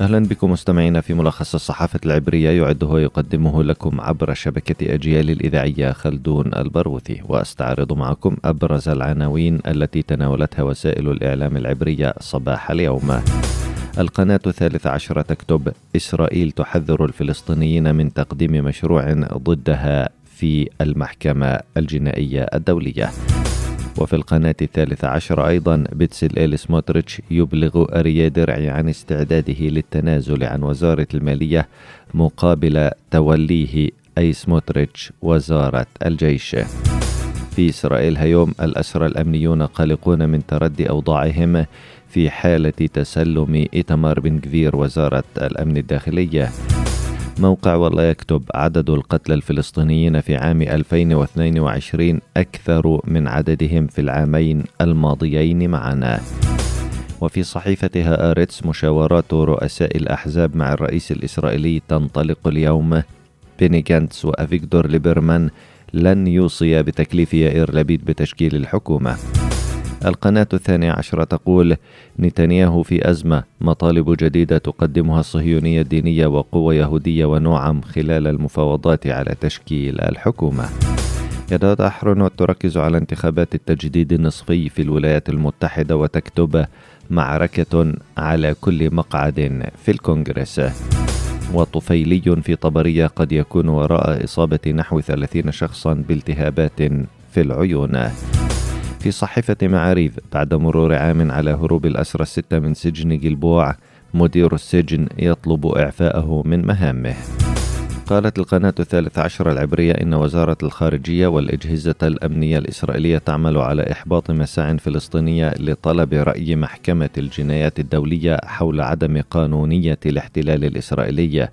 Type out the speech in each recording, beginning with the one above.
أهلا بكم مستمعينا في ملخص الصحافة العبرية يعده ويقدمه لكم عبر شبكة أجيال الإذاعية خلدون البرغوثي وأستعرض معكم أبرز العناوين التي تناولتها وسائل الإعلام العبرية صباح اليوم. القناة الثالثة عشرة تكتب إسرائيل تحذر الفلسطينيين من تقديم مشروع ضدها في المحكمة الجنائية الدولية. وفي القناة الثالثة عشر أيضا بيتسل إيل سموتريتش يبلغ أريا درعي عن استعداده للتنازل عن وزارة المالية مقابل توليه أي سموتريتش وزارة الجيش. في إسرائيل هيوم الأسرى الأمنيون قلقون من تردي أوضاعهم في حالة تسلم إيتمار بن غفير وزارة الأمن الداخلية. موقع والا يكتب عدد القتلى الفلسطينيين في عام 2022 أكثر من عددهم في العامين الماضيين معا. وفي صحيفة هآرتس مشاورات رؤساء الأحزاب مع الرئيس الإسرائيلي تنطلق اليوم بيني جانتس وأفيغدور ليبرمان لن يوصي بتكليف يائير لبيد بتشكيل الحكومة. القناة الثانية عشرة تقول نتنياهو في أزمة مطالب جديدة تقدمها الصهيونية الدينية وقوة يهودية ونعم خلال المفاوضات على تشكيل الحكومة. يداد أحرنوت تركز على انتخابات التجديد النصفي في الولايات المتحدة وتكتب معركة على كل مقعد في الكونغرس. وطفيلي في طبرية قد يكون وراء إصابة نحو 30 شخصا بالتهابات في العيون. في صحيفة معاريف بعد مرور عام على هروب الأسرى الستة من سجن جلبوع مدير السجن يطلب إعفاءه من مهامه. قالت القناة الثالث عشر العبرية إن وزارة الخارجية والأجهزة الأمنية الإسرائيلية تعمل على إحباط مساع فلسطينية لطلب رأي محكمة الجنايات الدولية حول عدم قانونية الاحتلال الإسرائيلي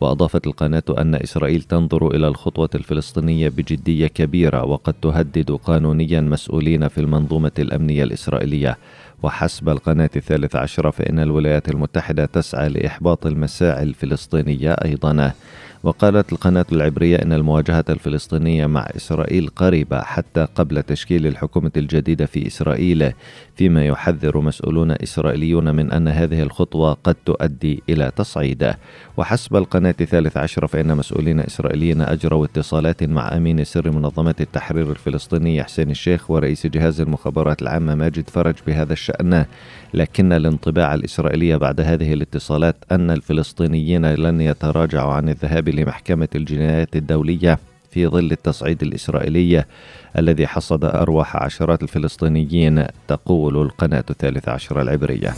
وأضافت القناة أن إسرائيل تنظر إلى الخطوة الفلسطينية بجدية كبيرة وقد تهدد قانونيا مسؤولين في المنظومة الأمنية الإسرائيلية. وحسب القناة الثالث عشرة فإن الولايات المتحدة تسعى لإحباط المساعي الفلسطينية أيضا. وقالت القناة العبرية أن المواجهة الفلسطينية مع إسرائيل قريبة حتى قبل تشكيل الحكومة الجديدة في إسرائيل فيما يحذر مسؤولون إسرائيليون من أن هذه الخطوة قد تؤدي إلى تصعيده وحسب القناة الثالث عشر فإن مسؤولين إسرائيليين أجروا اتصالات مع أمين سر منظمة التحرير الفلسطيني حسين الشيخ ورئيس جهاز المخابرات العامة ماجد فرج بهذا الشأن. لكن الانطباع الإسرائيلي بعد هذه الاتصالات أن الفلسطينيين لن يتراجعوا عن الذهاب لمحكمة الجنايات الدولية في ظل التصعيد الإسرائيلي الذي حصد أرواح عشرات الفلسطينيين تقول القناة الثالثة عشر العبرية.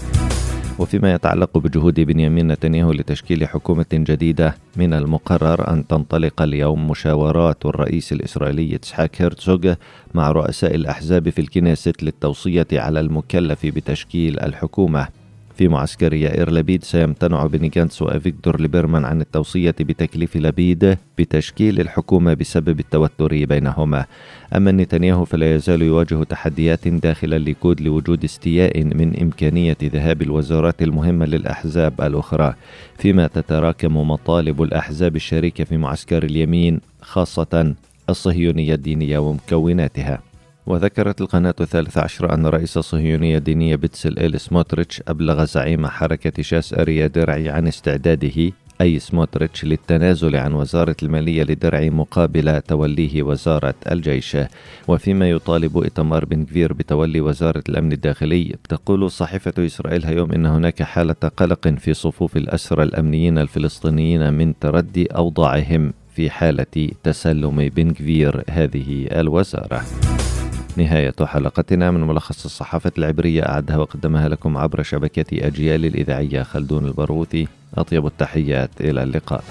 وفيما يتعلق بجهود بنيامين نتنياهو لتشكيل حكومة جديدة من المقرر أن تنطلق اليوم مشاورات الرئيس الإسرائيلي إسحاق هيرتزوغ مع رؤساء الأحزاب في الكنيست للتوصية على المكلف بتشكيل الحكومة. في معسكر يائير لبيد سيمتنع بني جانتس وأفيغدور ليبرمان عن التوصية بتكليف لبيد بتشكيل الحكومة بسبب التوتر بينهما. أما نتنياهو فلا يزال يواجه تحديات داخل الليكود لوجود استياء من إمكانية ذهاب الوزارات المهمة للأحزاب الأخرى. فيما تتراكم مطالب الأحزاب الشريكة في معسكر اليمين خاصة الصهيونية الدينية ومكوناتها. وذكرت القناة الثالثة عشر أن رئيس الصهيونية الدينية بتسل إيل سموتريتش أبلغ زعيم حركة شاس أريا درعي عن استعداده أي سموتريتش للتنازل عن وزارة المالية لدرعي مقابل توليه وزارة الجيش. وفيما يطالب إتمار بن كفير بتولي وزارة الأمن الداخلي تقول صحيفة إسرائيل هيوم إن هناك حالة قلق في صفوف الأسرى الأمنيين الفلسطينيين من تردي أوضاعهم في حالة تسلم بن كفير هذه الوزارة. نهاية حلقتنا من ملخص الصحافة العبرية أعدها وقدمها لكم عبر شبكة أجيال الإذاعية خلدون البروثي أطيب التحيات إلى اللقاء.